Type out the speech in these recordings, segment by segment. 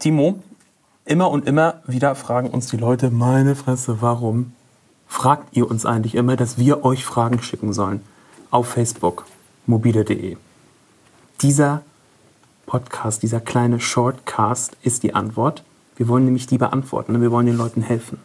Timo, immer und immer wieder fragen uns die Leute, meine Fresse, warum fragt ihr uns eigentlich immer, dass wir euch Fragen schicken sollen? Auf Facebook, mobile.de. Dieser Podcast, dieser kleine Shortcast ist die Antwort. Wir wollen nämlich die beantworten. ne? Wir wollen den Leuten helfen.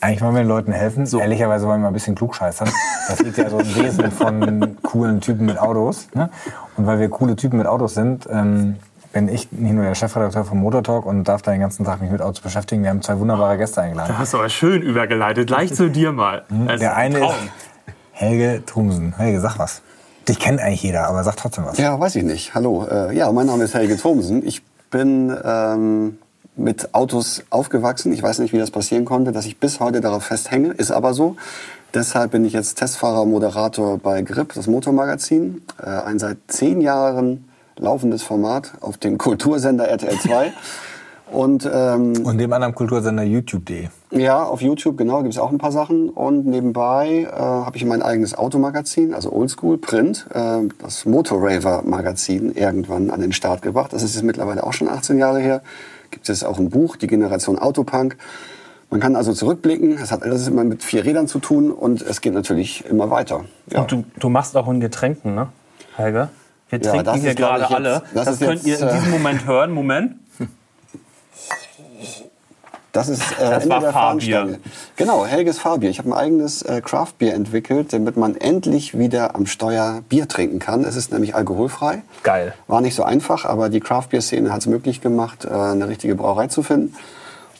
Eigentlich wollen wir den Leuten helfen. Ehrlicherweise wollen wir ein bisschen klugscheißern. Das liegt ja so im Wesen von coolen Typen mit Autos. Ne? Und weil wir coole Typen mit Autos sind, ähm, bin ich nicht nur der Chefredakteur vom Motor Talk und darf da den ganzen Tag mich mit Autos beschäftigen. Wir haben zwei wunderbare Gäste eingeladen. Da hast du aber schön übergeleitet. Gleich zu dir mal. Ist Der ein eine ist. Helge Thomsen. Helge, sag was. Dich kennt eigentlich jeder, aber sag trotzdem was. Ja, weiß ich nicht. Hallo. Äh, ja, mein Name ist Helge Thomsen. Ich bin ähm, mit Autos aufgewachsen. Ich weiß nicht, wie das passieren konnte, dass ich bis heute darauf festhänge. Ist aber so. Deshalb bin ich jetzt Testfahrer, Moderator bei Grip, das Motormagazin. Äh, ein seit zehn Jahren laufendes Format auf dem Kultursender RTL 2. Und ähm, Und dem anderen Kultursender YouTube.de. ja, auf YouTube, genau, gibt es auch ein paar Sachen. Und nebenbei äh, habe ich mein eigenes Automagazin, also Oldschool Print, äh, das Motorraver Magazin, irgendwann an den Start gebracht. Das ist jetzt mittlerweile auch schon 18 Jahre her. Gibt es auch ein Buch, die Generation Autopunk. Man kann also zurückblicken. Es hat alles immer mit vier Rädern zu tun und es geht natürlich immer weiter. Ja. Und du, du machst auch in Getränken, ne, Helge? Wir Ja, trinken das hier gerade jetzt- alle. das Das, könnt jetzt, ihr in äh, diesem Moment hören. Moment. Das ist äh, Das war der Fahrbier. Genau, Helges Fahrbier. Ich habe ein eigenes äh, Craftbier entwickelt, damit man endlich wieder am Steuer Bier trinken kann. Es ist nämlich alkoholfrei. Geil. War nicht so einfach, aber die Craftbeer-Szene hat es möglich gemacht, äh, eine richtige Brauerei zu finden.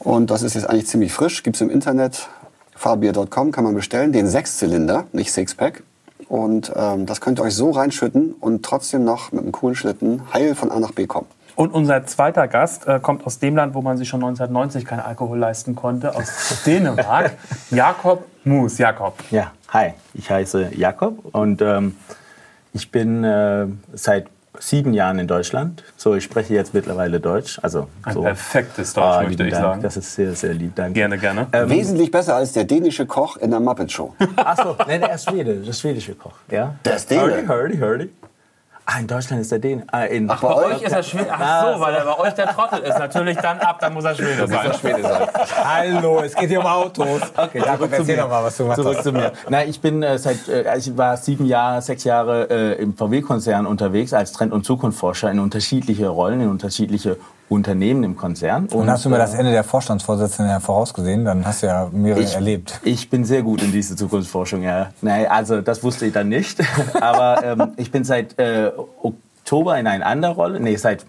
Und das ist jetzt eigentlich ziemlich frisch. Gibt es im Internet. Fahrbier.com kann man bestellen. Den Sechszylinder, nicht Sixpack. Und ähm, das könnt ihr euch so reinschütten und trotzdem noch mit einem coolen Schlitten heil von A nach B kommen. Und unser zweiter Gast äh, kommt aus dem Land, wo man sich schon 1990 keinen Alkohol leisten konnte, aus Dänemark. Jakob Moos. Jakob. Ja, hi, ich heiße Jakob und ähm, ich bin äh, seit sieben Jahren in Deutschland. So, ich spreche jetzt mittlerweile Deutsch. Also Ein so. perfektes Deutsch, Ah, möchte ich Dank. sagen. Das ist sehr, sehr lieb. Danke. Gerne, gerne. Wesentlich besser als der dänische Koch in der Muppet Show. Achso, nein, der ist Schwede, der schwedische Koch. Ja? Der ist Däne. Hurdy, hurdy, hurdy. Ah, in Deutschland ist der Däne. Ah, in, Bei euch ist er Schwede. Ach so, weil er bei euch der Trottel ist. Natürlich dann ab, dann muss er Schwede sein. Schwede sein. Hallo, es geht hier um Autos. Okay, zurück zu erzähl mir. doch mal, was du gemacht Zurück hast. zu mir. Na, ich bin äh, seit, äh, ich war sieben Jahre, sechs Jahre äh, im VW-Konzern unterwegs als Trend- und Zukunftsforscher in unterschiedliche Rollen, in unterschiedliche Unternehmen im Konzern. Und hast du mir äh, das Ende der Vorstandsvorsitzenden ja vorausgesehen? Dann hast du ja mehrere ich, erlebt. Ich bin sehr gut in dieser Zukunftsforschung, ja. Nein, also das wusste ich dann nicht. Aber ähm, ich bin seit äh, Oktober in einer anderen Rolle. Nee, seit,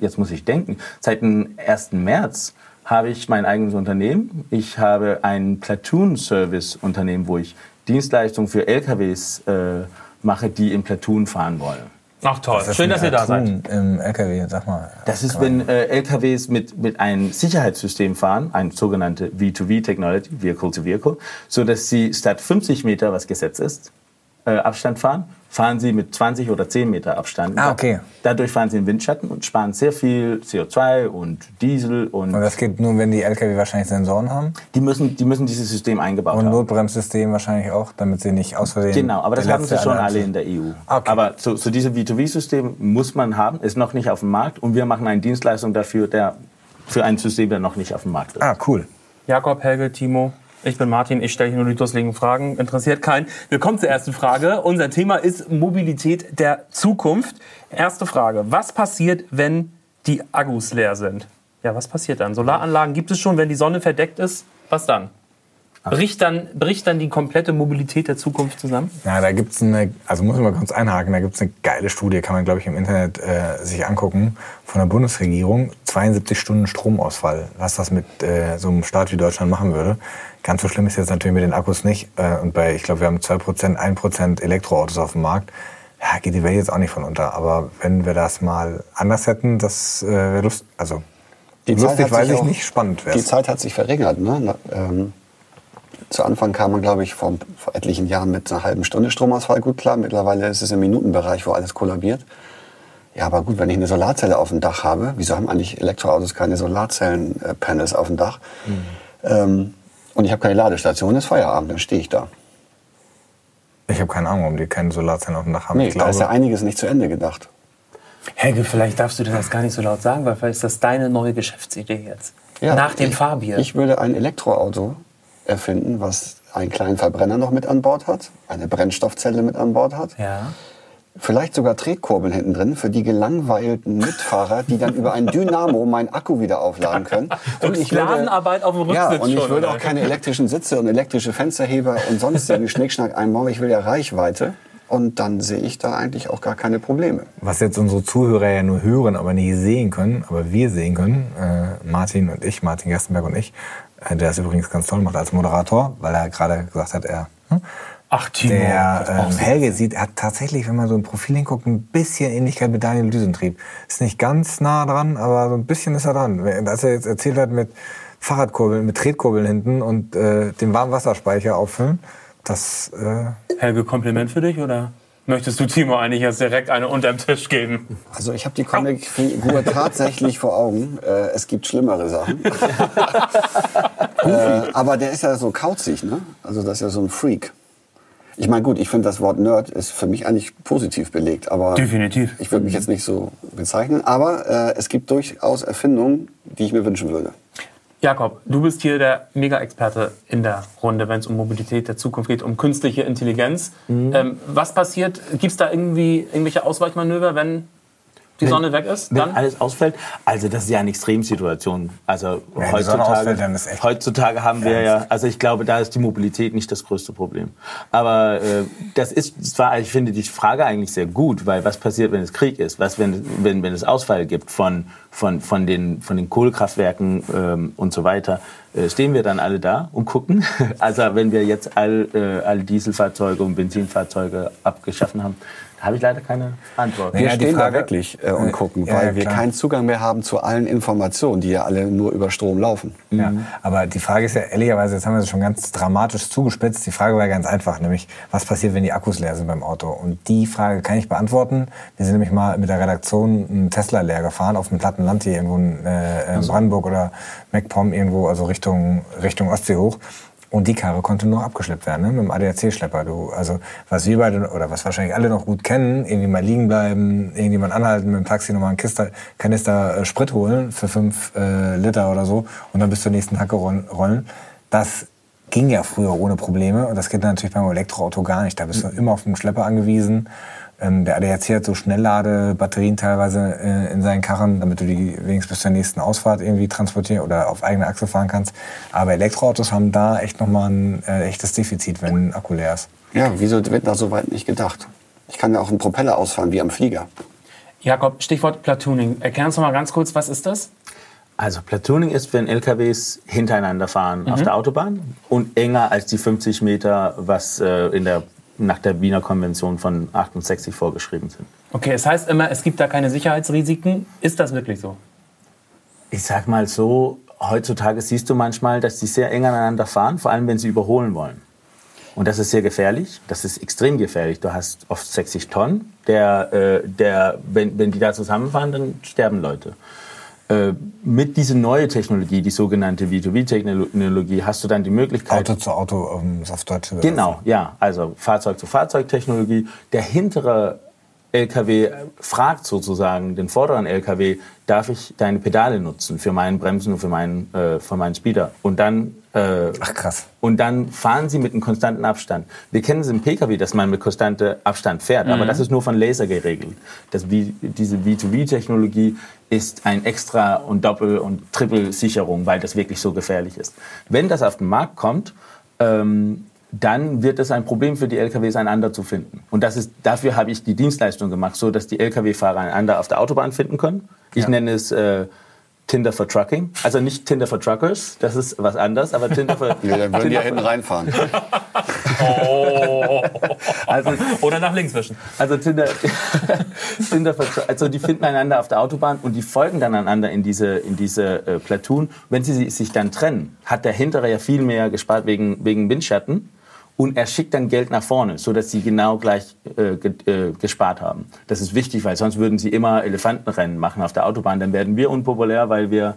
jetzt muss ich denken, seit dem 1. März habe ich mein eigenes Unternehmen. Ich habe ein Platoon-Service-Unternehmen, wo ich Dienstleistungen für LKWs äh, mache, die im Platoon fahren wollen. Ach toll. Schön, dass ihr da seid. Im LKW, sag mal. Das ist, wenn äh, LKWs mit, mit einem Sicherheitssystem fahren, ein sogenannte V2V-Technology, Vehicle to Vehicle, so dass sie statt 50 Meter, was Gesetz ist, äh, Abstand fahren, fahren sie mit 20 oder 10 Meter Abstand. Ah, okay. Dadurch fahren sie im Windschatten und sparen sehr viel CO2 und Diesel und, Und das geht nur, wenn die LKW wahrscheinlich Sensoren haben. die müssen, die müssen dieses System eingebaut Und haben. Notbremssystem wahrscheinlich auch, damit sie nicht aus Versehen. Genau, aber das haben sie schon alle in der EU. Okay. Aber so, so diese V2V-System muss man haben, ist noch nicht auf dem Markt und wir machen eine Dienstleistung dafür, der für ein System, der noch nicht auf dem Markt ist. Ah, cool. Jakob, Helge, Timo. Ich bin Martin, ich stelle hier nur die dusseligen Fragen. Interessiert keinen. Wir kommen zur ersten Frage. Unser Thema ist Mobilität der Zukunft. Erste Frage. Was passiert, wenn die Akkus leer sind? Ja, was passiert dann? Solaranlagen gibt es schon, wenn die Sonne verdeckt ist. Was dann? Bricht dann, bricht dann die komplette Mobilität der Zukunft zusammen? Ja, da gibt's eine, also muss ich mal kurz einhaken, da gibt's eine geile Studie, kann man, glaube ich, im Internet äh, sich angucken, von der Bundesregierung. 72 Stunden Stromausfall, was das mit äh, so einem Staat wie Deutschland machen würde. Ganz so schlimm ist jetzt natürlich mit den Akkus nicht. Äh, und bei, ich glaube, wir haben 2%, 1% Elektroautos auf dem Markt. Ja, geht die Welt jetzt auch nicht von unter. Aber wenn wir das mal anders hätten, das äh, wäre lust, also Die Zeit lustig weiß ich auch- nicht, spannend wäre Die Zeit hat sich verringert. Ne? Na, ähm, zu Anfang kam man, glaube ich, vor, vor etlichen Jahren mit einer halben Stunde Stromausfall gut klar. Mittlerweile ist es im Minutenbereich, wo alles kollabiert. Ja, aber gut, wenn ich eine Solarzelle auf dem Dach habe, wieso haben eigentlich Elektroautos keine Solarzellen-Panels auf dem Dach? Ähm, und ich habe keine Ladestation, ist Feierabend, dann stehe ich da. Ich habe keine Ahnung, warum die keine Solarzellen auf dem Dach haben. Nee, ich da ist ja glaube, einiges nicht zu Ende gedacht. Helge, vielleicht darfst du das gar nicht so laut sagen, weil vielleicht ist das deine neue Geschäftsidee jetzt. Nach dem ich, Fahrbier. Ich würde ein Elektroauto erfinden, was einen kleinen Verbrenner noch mit an Bord hat, eine Brennstoffzelle mit an Bord hat. ja. Vielleicht sogar Tretkurbeln hinten drin für die gelangweilten Mitfahrer, die dann über ein Dynamo meinen Akku wieder aufladen können. Und Sklavenarbeit auf dem ja, Rücksitz und ich schon, würde auch keine elektrischen Sitze und elektrische Fensterheber und sonstigen Schnickschnack einbauen. Ich will ja Reichweite. Und dann sehe ich da eigentlich auch gar keine Probleme. Was jetzt unsere Zuhörer ja nur hören, aber nicht sehen können, aber wir sehen können, äh, Martin und ich, Martin Gerstenberg und ich, der das übrigens ganz toll macht als Moderator, weil er gerade gesagt hat, er... Hm? Ach, Timo. Der ähm. Helge sieht, er hat tatsächlich, wenn man so ein Profil hinguckt, ein bisschen Ähnlichkeit mit Daniel Düsentrieb. Ist nicht ganz nah dran, aber so ein bisschen ist er dran. Als er jetzt erzählt hat mit Fahrradkurbeln, mit Tretkurbeln hinten und äh, dem Warmwasserspeicher auffüllen, das äh, Helge, Kompliment für dich oder möchtest du Timo eigentlich jetzt direkt eine unterm Tisch geben? Also ich habe die Comicfigur tatsächlich vor Augen. Äh, es gibt schlimmere Sachen. äh, aber der ist ja so kauzig, ne? Also das ist ja so ein Freak. Ich meine, gut, ich finde das Wort Nerd ist für mich eigentlich positiv belegt, aber Definitiv. ich würde mich jetzt nicht so bezeichnen. Aber äh, es gibt durchaus Erfindungen, die ich mir wünschen würde. Jakob, du bist hier der Mega-Experte in der Runde, wenn es um Mobilität der Zukunft geht, um künstliche Intelligenz. Ähm, was passiert? Gibt es da irgendwie irgendwelche Ausweichmanöver, wenn die Sonne weg ist? Wenn Dann? alles ausfällt, also das ist ja eine Extremsituation. Also die Sonne heutzutage, ausfällt, dann ist echt heutzutage haben wir ja, also ich glaube, da ist die Mobilität nicht das größte Problem. Aber äh, das ist zwar, ich finde die Frage eigentlich sehr gut, weil was passiert, wenn es Krieg ist? Was, wenn, wenn, wenn es Ausfall gibt von, von, von, den, von den Kohlekraftwerken ähm, und so weiter? Äh, stehen wir dann alle da und gucken? Also wenn wir jetzt all, äh, alle Dieselfahrzeuge und Benzinfahrzeuge abgeschaffen haben, habe ich leider keine Antwort. Wir Ja, die stehen Frage- da wirklich äh, und gucken, Ja, weil ja, wir keinen Zugang mehr haben zu allen Informationen, die ja alle nur über Strom laufen. Ja, aber die Frage ist ja ehrlicherweise, jetzt haben wir es schon ganz dramatisch zugespitzt. Die Frage war ja ganz einfach, nämlich was passiert, wenn die Akkus leer sind beim Auto? Und die Frage kann ich beantworten. Wir sind nämlich mal mit der Redaktion einen Tesla leer gefahren auf dem platten Land hier irgendwo in äh, in Brandenburg oder MacPom irgendwo, also Richtung Richtung Ostsee hoch. Und die Karre konnte nur abgeschleppt werden, ne? mit dem ADAC-Schlepper. Du, also was wir beide oder was wahrscheinlich alle noch gut kennen, irgendwie mal liegen bleiben, irgendjemand anhalten, mit dem Taxi nochmal einen Kanister, Kanister äh, Sprit holen für fünf äh, Liter oder so und dann bis zur nächsten Hacke rollen. Das ging ja früher ohne Probleme und das geht natürlich beim Elektroauto gar nicht. Da bist du immer auf den Schlepper angewiesen. Ähm, der ADAC hat so Schnellladebatterien teilweise äh, in seinen Karren, damit du die wenigstens bis zur nächsten Ausfahrt irgendwie transportieren oder auf eigene Achse fahren kannst. Aber Elektroautos haben da echt nochmal ein äh, echtes Defizit, wenn ein Akku leer ist. Ja, wieso wird da so weit nicht gedacht? Ich kann ja auch einen Propeller ausfahren, wie am Flieger. Jakob, Stichwort Platooning. Erklär uns noch mal ganz kurz, was ist das? Also Platooning ist, wenn LKWs hintereinander fahren auf der Autobahn und enger als die 50 Meter, was äh, in der, nach der Wiener Konvention von 68 vorgeschrieben sind. Okay, es heißt immer, es gibt da keine Sicherheitsrisiken. Ist das wirklich so? Ich sag mal so, heutzutage siehst du manchmal, dass die sehr eng aneinander fahren, vor allem wenn sie überholen wollen. Und das ist sehr gefährlich. Das ist extrem gefährlich. Du hast oft 60 Tonnen. Der, äh, der, wenn, wenn die da zusammenfahren, dann sterben Leute. Äh, mit dieser neuen Technologie, die sogenannte V2V-Technologie, hast du dann die Möglichkeit, Auto zu Auto, es auf Deutsch. Genau, ja. Also Fahrzeug-zu-Fahrzeug-Technologie. Der hintere LKW fragt sozusagen den vorderen LKW, darf ich deine Pedale nutzen für meinen Bremsen und für meinen, äh, für meinen Speeder? Und dann, äh, Ach krass. und dann fahren sie mit einem konstanten Abstand. Wir kennen es im Pkw, dass man mit konstantem Abstand fährt, aber das ist nur von Laser geregelt. Das, wie, diese V2V-Technologie ist ein Extra- und Doppel- und Triple-Sicherung, weil das wirklich so gefährlich ist. Wenn das auf den Markt kommt, ähm, dann wird es ein Problem für die LKWs, einander zu finden. Und das ist, dafür habe ich die Dienstleistung gemacht, so dass die LKW-Fahrer einander auf der Autobahn finden können. Ich nenne es äh, Tinder for Trucking. Also nicht Tinder for Truckers, das ist was anderes, aber Tinder for... Ja, dann würden die ja hinten reinfahren. also, Oder nach links wischen. also Tinder, Tinder for also die finden einander auf der Autobahn und die folgen dann einander in diese, in diese äh, Platoon. Wenn sie sich dann trennen, hat der Hintere ja viel mehr gespart wegen, wegen Windschatten. Und er schickt dann Geld nach vorne, so dass sie genau gleich äh, ge äh, gespart haben. Das ist wichtig, weil sonst würden sie immer Elefantenrennen machen auf der Autobahn. Dann werden wir unpopulär, weil wir,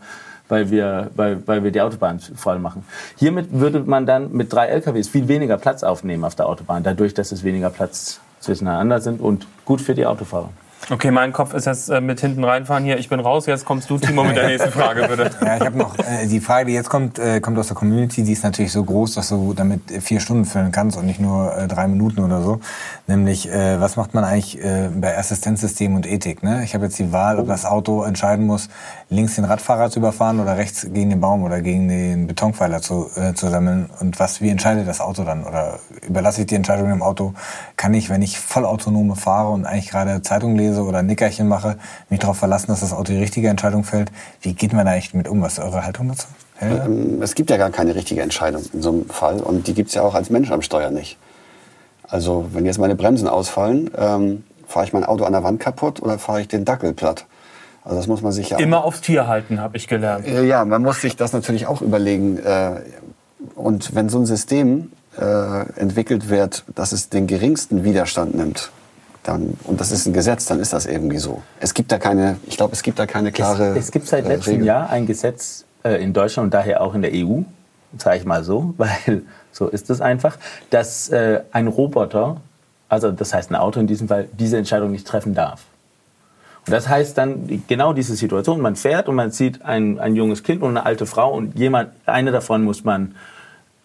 weil wir, weil, weil wir die Autobahn voll machen. Hiermit würde man dann mit drei LKWs viel weniger Platz aufnehmen auf der Autobahn, dadurch, dass es weniger Platz zwischeneinander sind und gut für die Autofahrer. Okay, mein Kopf ist jetzt äh, mit hinten reinfahren hier. Ich bin raus. Jetzt kommst du, Timo, mit der nächsten Frage, bitte. Ja, ich habe noch äh, die Frage, die jetzt kommt, äh, kommt aus der Community. Die ist natürlich so groß, dass du damit vier Stunden füllen kannst und nicht nur äh, drei Minuten oder so. Nämlich, äh, was macht man eigentlich äh, bei Assistenzsystem und Ethik? Ne? Ich habe jetzt die Wahl, ob das Auto entscheiden muss, links den Radfahrer zu überfahren oder rechts gegen den Baum oder gegen den Betonpfeiler zu, äh, zu sammeln. Und was, wie entscheidet das Auto dann? Oder überlasse ich die Entscheidung dem Auto? Kann ich, wenn ich vollautonome fahre und eigentlich gerade Zeitung lese oder ein Nickerchen mache, mich darauf verlassen, dass das Auto die richtige Entscheidung fällt? Wie geht man da eigentlich mit um? Was ist eure Haltung dazu? Helga? Ähm, Es gibt ja gar keine richtige Entscheidung in so einem Fall und die gibt es ja auch als Mensch am Steuer nicht. Also wenn jetzt meine Bremsen ausfallen, ähm, fahre ich mein Auto an der Wand kaputt oder fahre ich den Dackel platt? Also das muss man sich ja Immer aufs Tier halten, habe ich gelernt. Äh, Ja, man muss sich das natürlich auch überlegen. äh, Und wenn so ein System äh, entwickelt wird, dass es den geringsten Widerstand nimmt, dann, und das ist ein Gesetz, dann ist das irgendwie so. Es gibt da keine, ich glaube, es gibt da keine klare. Es, es gibt seit äh, letztem Regel. Jahr ein Gesetz äh, in Deutschland und daher auch in der EU, sage ich mal so, weil so ist es einfach, dass äh, ein Roboter, also das heißt ein Auto in diesem Fall, diese Entscheidung nicht treffen darf. Und das heißt dann genau diese Situation, man fährt und man sieht ein, ein junges Kind und eine alte Frau und jemand, eine davon muss man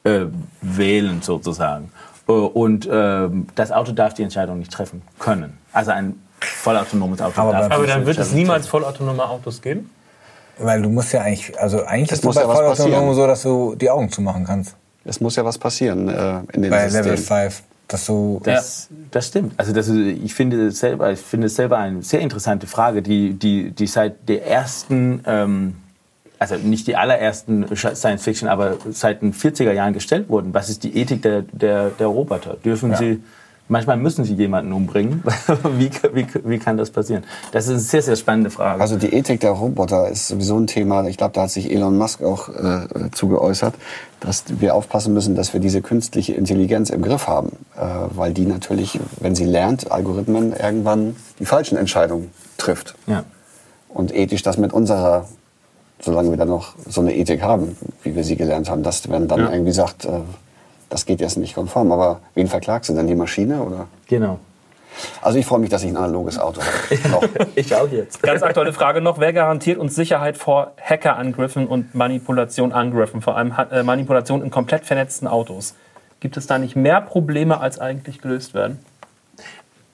äh, wählen sozusagen. Äh, Und ähm, das Auto darf die Entscheidung nicht treffen können. Also ein vollautonomes Auto Aber darf Aber dann wird es niemals vollautonome Autos geben? Weil du musst ja eigentlich, also eigentlich Es ist es bei ja Vollautonom so, dass du die Augen zumachen kannst. Es muss ja was passieren äh, in den Bei Systemen. Level 5. Dass du, Das, das stimmt. Also das, ist- ich finde es selber, ich finde es selber eine sehr interessante Frage, die, die, die seit der ersten, ähm, also nicht die allerersten Science Fiction, aber seit den 40er Jahren gestellt wurden. Was ist die Ethik der, der, der Roboter? Dürfen sie, manchmal müssen sie jemanden umbringen. wie, wie, wie kann das passieren? Das ist eine sehr, sehr spannende Frage. Also die Ethik der Roboter ist sowieso ein Thema. Ich glaube, da hat sich Elon Musk auch äh, zu geäußert, dass wir aufpassen müssen, dass wir diese künstliche Intelligenz im Griff haben, äh, weil die natürlich, wenn sie lernt, Algorithmen irgendwann die falschen Entscheidungen trifft ja. und ethisch das mit unserer, solange wir dann noch so eine Ethik haben, wie wir sie gelernt haben, dass wenn dann Ja. irgendwie sagt, äh, das geht jetzt nicht konform, aber wen verklagst du denn, die Maschine oder? Genau. Also ich freue mich, dass ich ein analoges Auto habe. Noch. Ich auch jetzt. Ganz aktuelle Frage noch. Wer garantiert uns Sicherheit vor Hackerangriffen und Manipulation-Angriffen? Vor allem äh, Manipulation in komplett vernetzten Autos. Gibt es da nicht mehr Probleme, als eigentlich gelöst werden?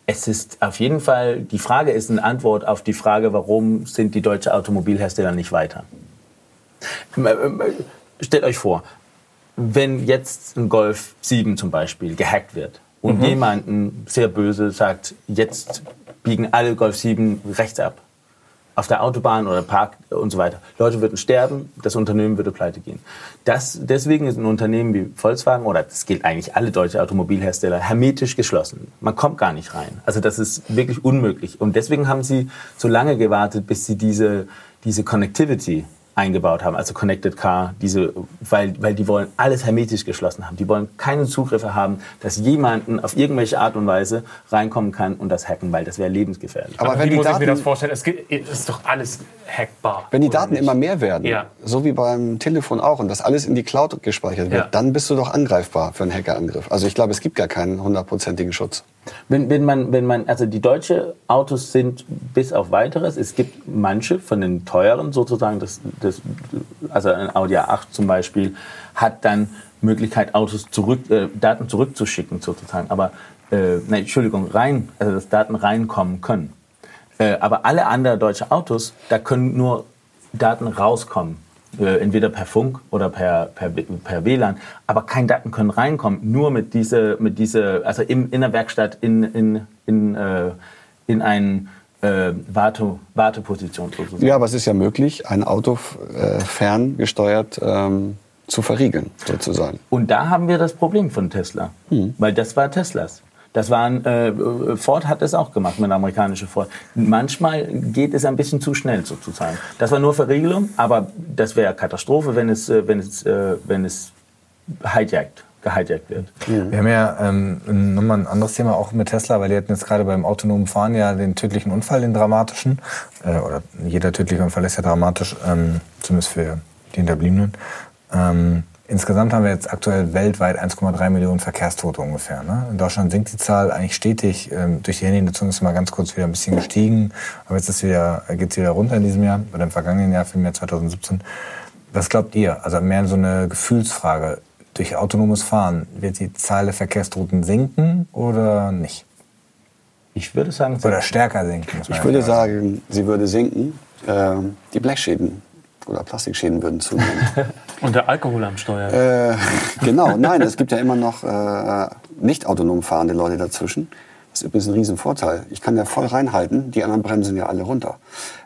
Es ist auf jeden Fall, die Frage ist eine Antwort auf die Frage, warum sind die deutschen Automobilhersteller nicht weiter? Ähm, ähm, Stellt euch vor, wenn jetzt ein Golf 7 zum Beispiel gehackt wird und jemanden sehr böse sagt, jetzt biegen alle Golf 7 rechts ab, auf der Autobahn oder Park und so weiter. Leute würden sterben, das Unternehmen würde pleite gehen. Das, deswegen ist ein Unternehmen wie Volkswagen, oder das gilt eigentlich alle deutsche Automobilhersteller, hermetisch geschlossen. Man kommt gar nicht rein. Also das ist wirklich unmöglich. Und deswegen haben sie so lange gewartet, bis sie diese, diese Connectivity eingebaut haben, also Connected Car, diese, weil, weil die wollen alles hermetisch geschlossen haben. Die wollen keine Zugriffe haben, dass jemanden auf irgendwelche Art und Weise reinkommen kann und das hacken, weil das wäre lebensgefährlich. Aber wenn Wie die muss ich mir das Daten, vorstellen? Es gibt- es ist doch alles hackbar. wenn die Daten nicht? immer mehr werden, Ja. so wie beim Telefon auch, und das alles in die Cloud gespeichert wird, Ja. dann bist du doch angreifbar für einen Hackerangriff. Also ich glaube, es gibt gar keinen hundertprozentigen Schutz. Wenn, wenn, man, wenn man, also die deutsche Autos sind bis auf weiteres, es gibt manche von den teuren sozusagen, das, das, also ein Audi A8 zum Beispiel, hat dann Möglichkeit, Autos zurück, äh, Daten zurückzuschicken sozusagen, aber, äh, nein, Entschuldigung, rein, also dass Daten reinkommen können. Äh, aber alle anderen deutsche Autos, da können nur Daten rauskommen. Äh, entweder per Funk oder per, per, per WLAN. Aber keine Daten können reinkommen. Nur mit dieser, mit diese, also im, in der Werkstatt, in, in, in, äh, in einen äh, Warte, Warteposition sozusagen. Ja, aber es ist ja möglich, ein Auto äh, ferngesteuert ähm, zu verriegeln, sozusagen. Und da haben wir das Problem von Tesla. Weil das war Teslas. Das waren, äh, Ford hat es auch gemacht, mit amerikanische Ford. Manchmal geht es ein bisschen zu schnell sozusagen. Das war nur Verriegelung, aber das wäre Katastrophe, wenn es, äh, wenn es, äh, wenn es hijackt, gehijackt wird. Wir haben ja ähm, nochmal ein anderes Thema auch mit Tesla, weil die hatten jetzt gerade beim autonomen Fahren ja den tödlichen Unfall, den dramatischen. Äh, oder jeder tödliche Unfall ist ja dramatisch, ähm, zumindest für die Hinterbliebenen. Ähm, Insgesamt haben wir jetzt aktuell weltweit 1,3 Millionen Verkehrstote ungefähr. Ne? In Deutschland sinkt die Zahl eigentlich stetig. Ähm, durch die Handynutzung ist es mal ganz kurz wieder ein bisschen gestiegen. Aber jetzt ist wieder, geht es wieder runter in diesem Jahr, oder im vergangenen Jahr, vielmehr 2017. Was glaubt ihr? Also mehr so eine Gefühlsfrage. Durch autonomes Fahren wird die Zahl der Verkehrstoten sinken oder nicht? Ich würde sagen, Oder stärker sinken? Ich würde sagen. sagen, sie würde sinken. Ähm, die Blechschäden oder Plastikschäden würden zunehmen. Und der Alkohol am Steuer. äh, genau, nein, es gibt ja immer noch äh, nicht autonom fahrende Leute dazwischen. Das ist übrigens ein Riesenvorteil. Ich kann ja voll reinhalten, die anderen bremsen ja alle runter.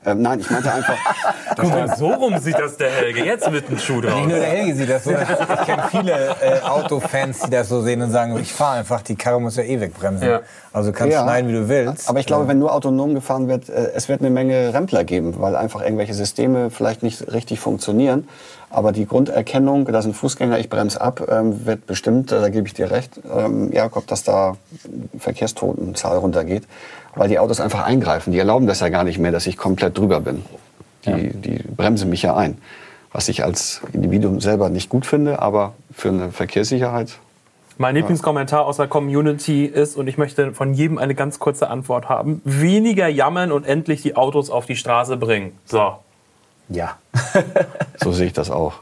Ähm, nein, ich meinte einfach, Guck mal, so rum sieht das der Helge. Jetzt wird ein Schuh draus. Nicht nur der Helge sieht das so. Ich kenne viele äh, Autofans, die das so sehen und sagen, ich fahre einfach, die Karre muss ja eh wegbremsen. Ja. Also du kannst Ja. schneiden, wie du willst. Aber ich glaube, wenn nur autonom gefahren wird, äh, es wird eine Menge Rempler geben, weil einfach irgendwelche Systeme vielleicht nicht richtig funktionieren. Aber die Grunderkennung, da sind Fußgänger, ich bremse ab, ähm, wird bestimmt, da gebe ich dir recht, ähm, Jakob, dass da Verkehrstotenzahl runtergeht, weil die Autos einfach eingreifen. Die erlauben das ja gar nicht mehr, dass ich komplett drüber bin. Die, die bremsen mich ja ein. Was ich als Individuum selber nicht gut finde, aber für eine Verkehrssicherheit Mein Lieblingskommentar aus der Community ist, und ich möchte von jedem eine ganz kurze Antwort haben, weniger jammern und endlich die Autos auf die Straße bringen. So. Ja. So sehe ich das auch.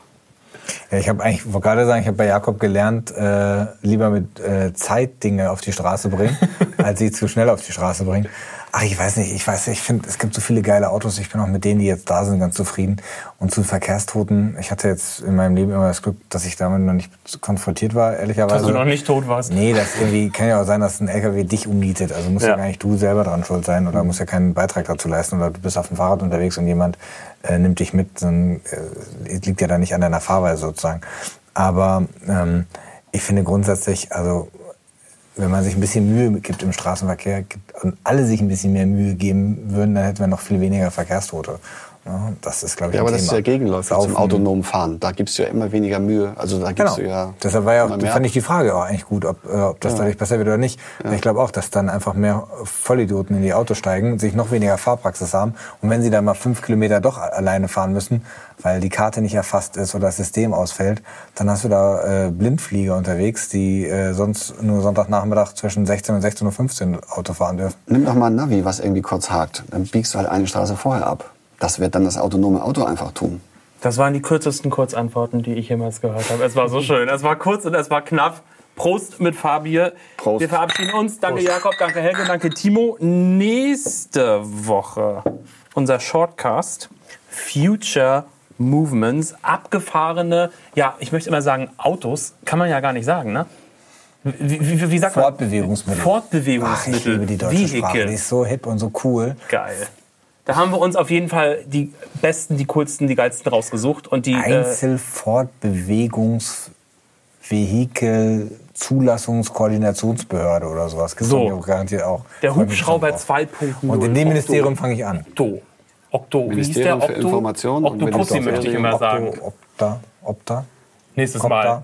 Ja, ich habe eigentlich, ich wollte gerade sagen, ich habe bei Jakob gelernt, äh, lieber mit äh, Zeit Dinge auf die Straße bringen, als sie zu schnell auf die Straße bringen. Ach, ich weiß nicht, ich weiß nicht, ich finde, es gibt so viele geile Autos. Ich bin auch mit denen, die jetzt da sind, ganz zufrieden. Und zu Verkehrstoten, ich hatte jetzt in meinem Leben immer das Glück, dass ich damit noch nicht konfrontiert war, ehrlicherweise. Dass du noch nicht tot warst. Nee, das irgendwie kann ja auch sein, dass ein LKW dich umnietet. Also muss ja. Ja. gar nicht du selber dran schuld sein oder muss ja keinen Beitrag dazu leisten oder du bist auf dem Fahrrad unterwegs und jemand äh, nimmt dich mit. Dann äh, liegt ja da nicht an deiner Fahrweise sozusagen. Aber ähm, ich finde grundsätzlich, also wenn man sich ein bisschen Mühe gibt im Straßenverkehr gibt, und alle sich ein bisschen mehr Mühe geben würden, dann hätten wir noch viel weniger Verkehrstote. Ja, das ist, glaube ich, Ja, aber das ist Thema. ja gegenläufig zum Saufen. autonomen Fahren. Da gibst du ja immer weniger Mühe. Also da Genau. gibst du ja. Deshalb war ja auch, fand ich die Frage auch eigentlich gut, ob, äh, ob das dadurch besser wird oder nicht. Ich glaube auch, dass dann einfach mehr Vollidioten in die Autos steigen, sich noch weniger Fahrpraxis haben. Und wenn sie dann mal fünf Kilometer doch alleine fahren müssen, weil die Karte nicht erfasst ist oder das System ausfällt, dann hast du da äh, Blindflieger unterwegs, die äh, sonst nur Sonntagnachmittag zwischen 16 und 16.15 Uhr Auto fahren dürfen. Nimm doch mal ein Navi, was irgendwie kurz hakt. Dann biegst du halt eine Straße vorher ab. Das wird dann das autonome Auto einfach tun. Das waren die kürzesten Kurzantworten, die ich jemals gehört habe. Es war so schön. Es war kurz und es war knapp. Prost mit Fabier. Prost. Wir verabschieden uns. Danke Jakob, danke Helge, danke Timo. Nächste Woche unser Shortcast Future Movements, abgefahrene, ja, ich möchte immer sagen Autos, kann man ja gar nicht sagen, ne? Wie, wie, wie sagt man? Fortbewegungsmittel. Ach, Fortbewegungsmittel. ich liebe die deutsche Sprache. Vehikel. Die ist so hip und so cool. Geil. Da haben wir uns auf jeden Fall die besten, die coolsten, die geilsten rausgesucht. Und die, äh, Einzelfortbewegungsvehikel Zulassungskoordinationsbehörde oder sowas. Gibt's So. doch garantiert auch. der Freut mich Hubschrauber schon drauf. 2.0. Und in dem Ministerium fange ich an. Okto. Okto. Wie hieß der? Ministerium für Okto? Information und Ministerium- möchte ich immer sagen. Opto, Opta, Opta, Nächstes Mal. da.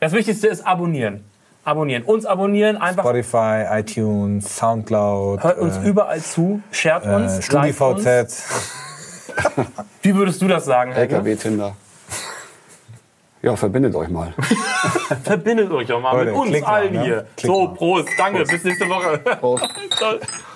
Das Wichtigste ist abonnieren. Abonnieren. Uns abonnieren. Einfach Spotify, iTunes, Soundcloud, hört uns äh, überall zu. Shared uns. äh, uns. StudiVZ. Wie würdest du das sagen, Helge? LKW Tinder. Ja, verbindet euch mal. Verbindet euch doch mal Leute, mit uns allen ne? hier. Klickt so. Prost. Danke. Bis nächste Woche. Prost.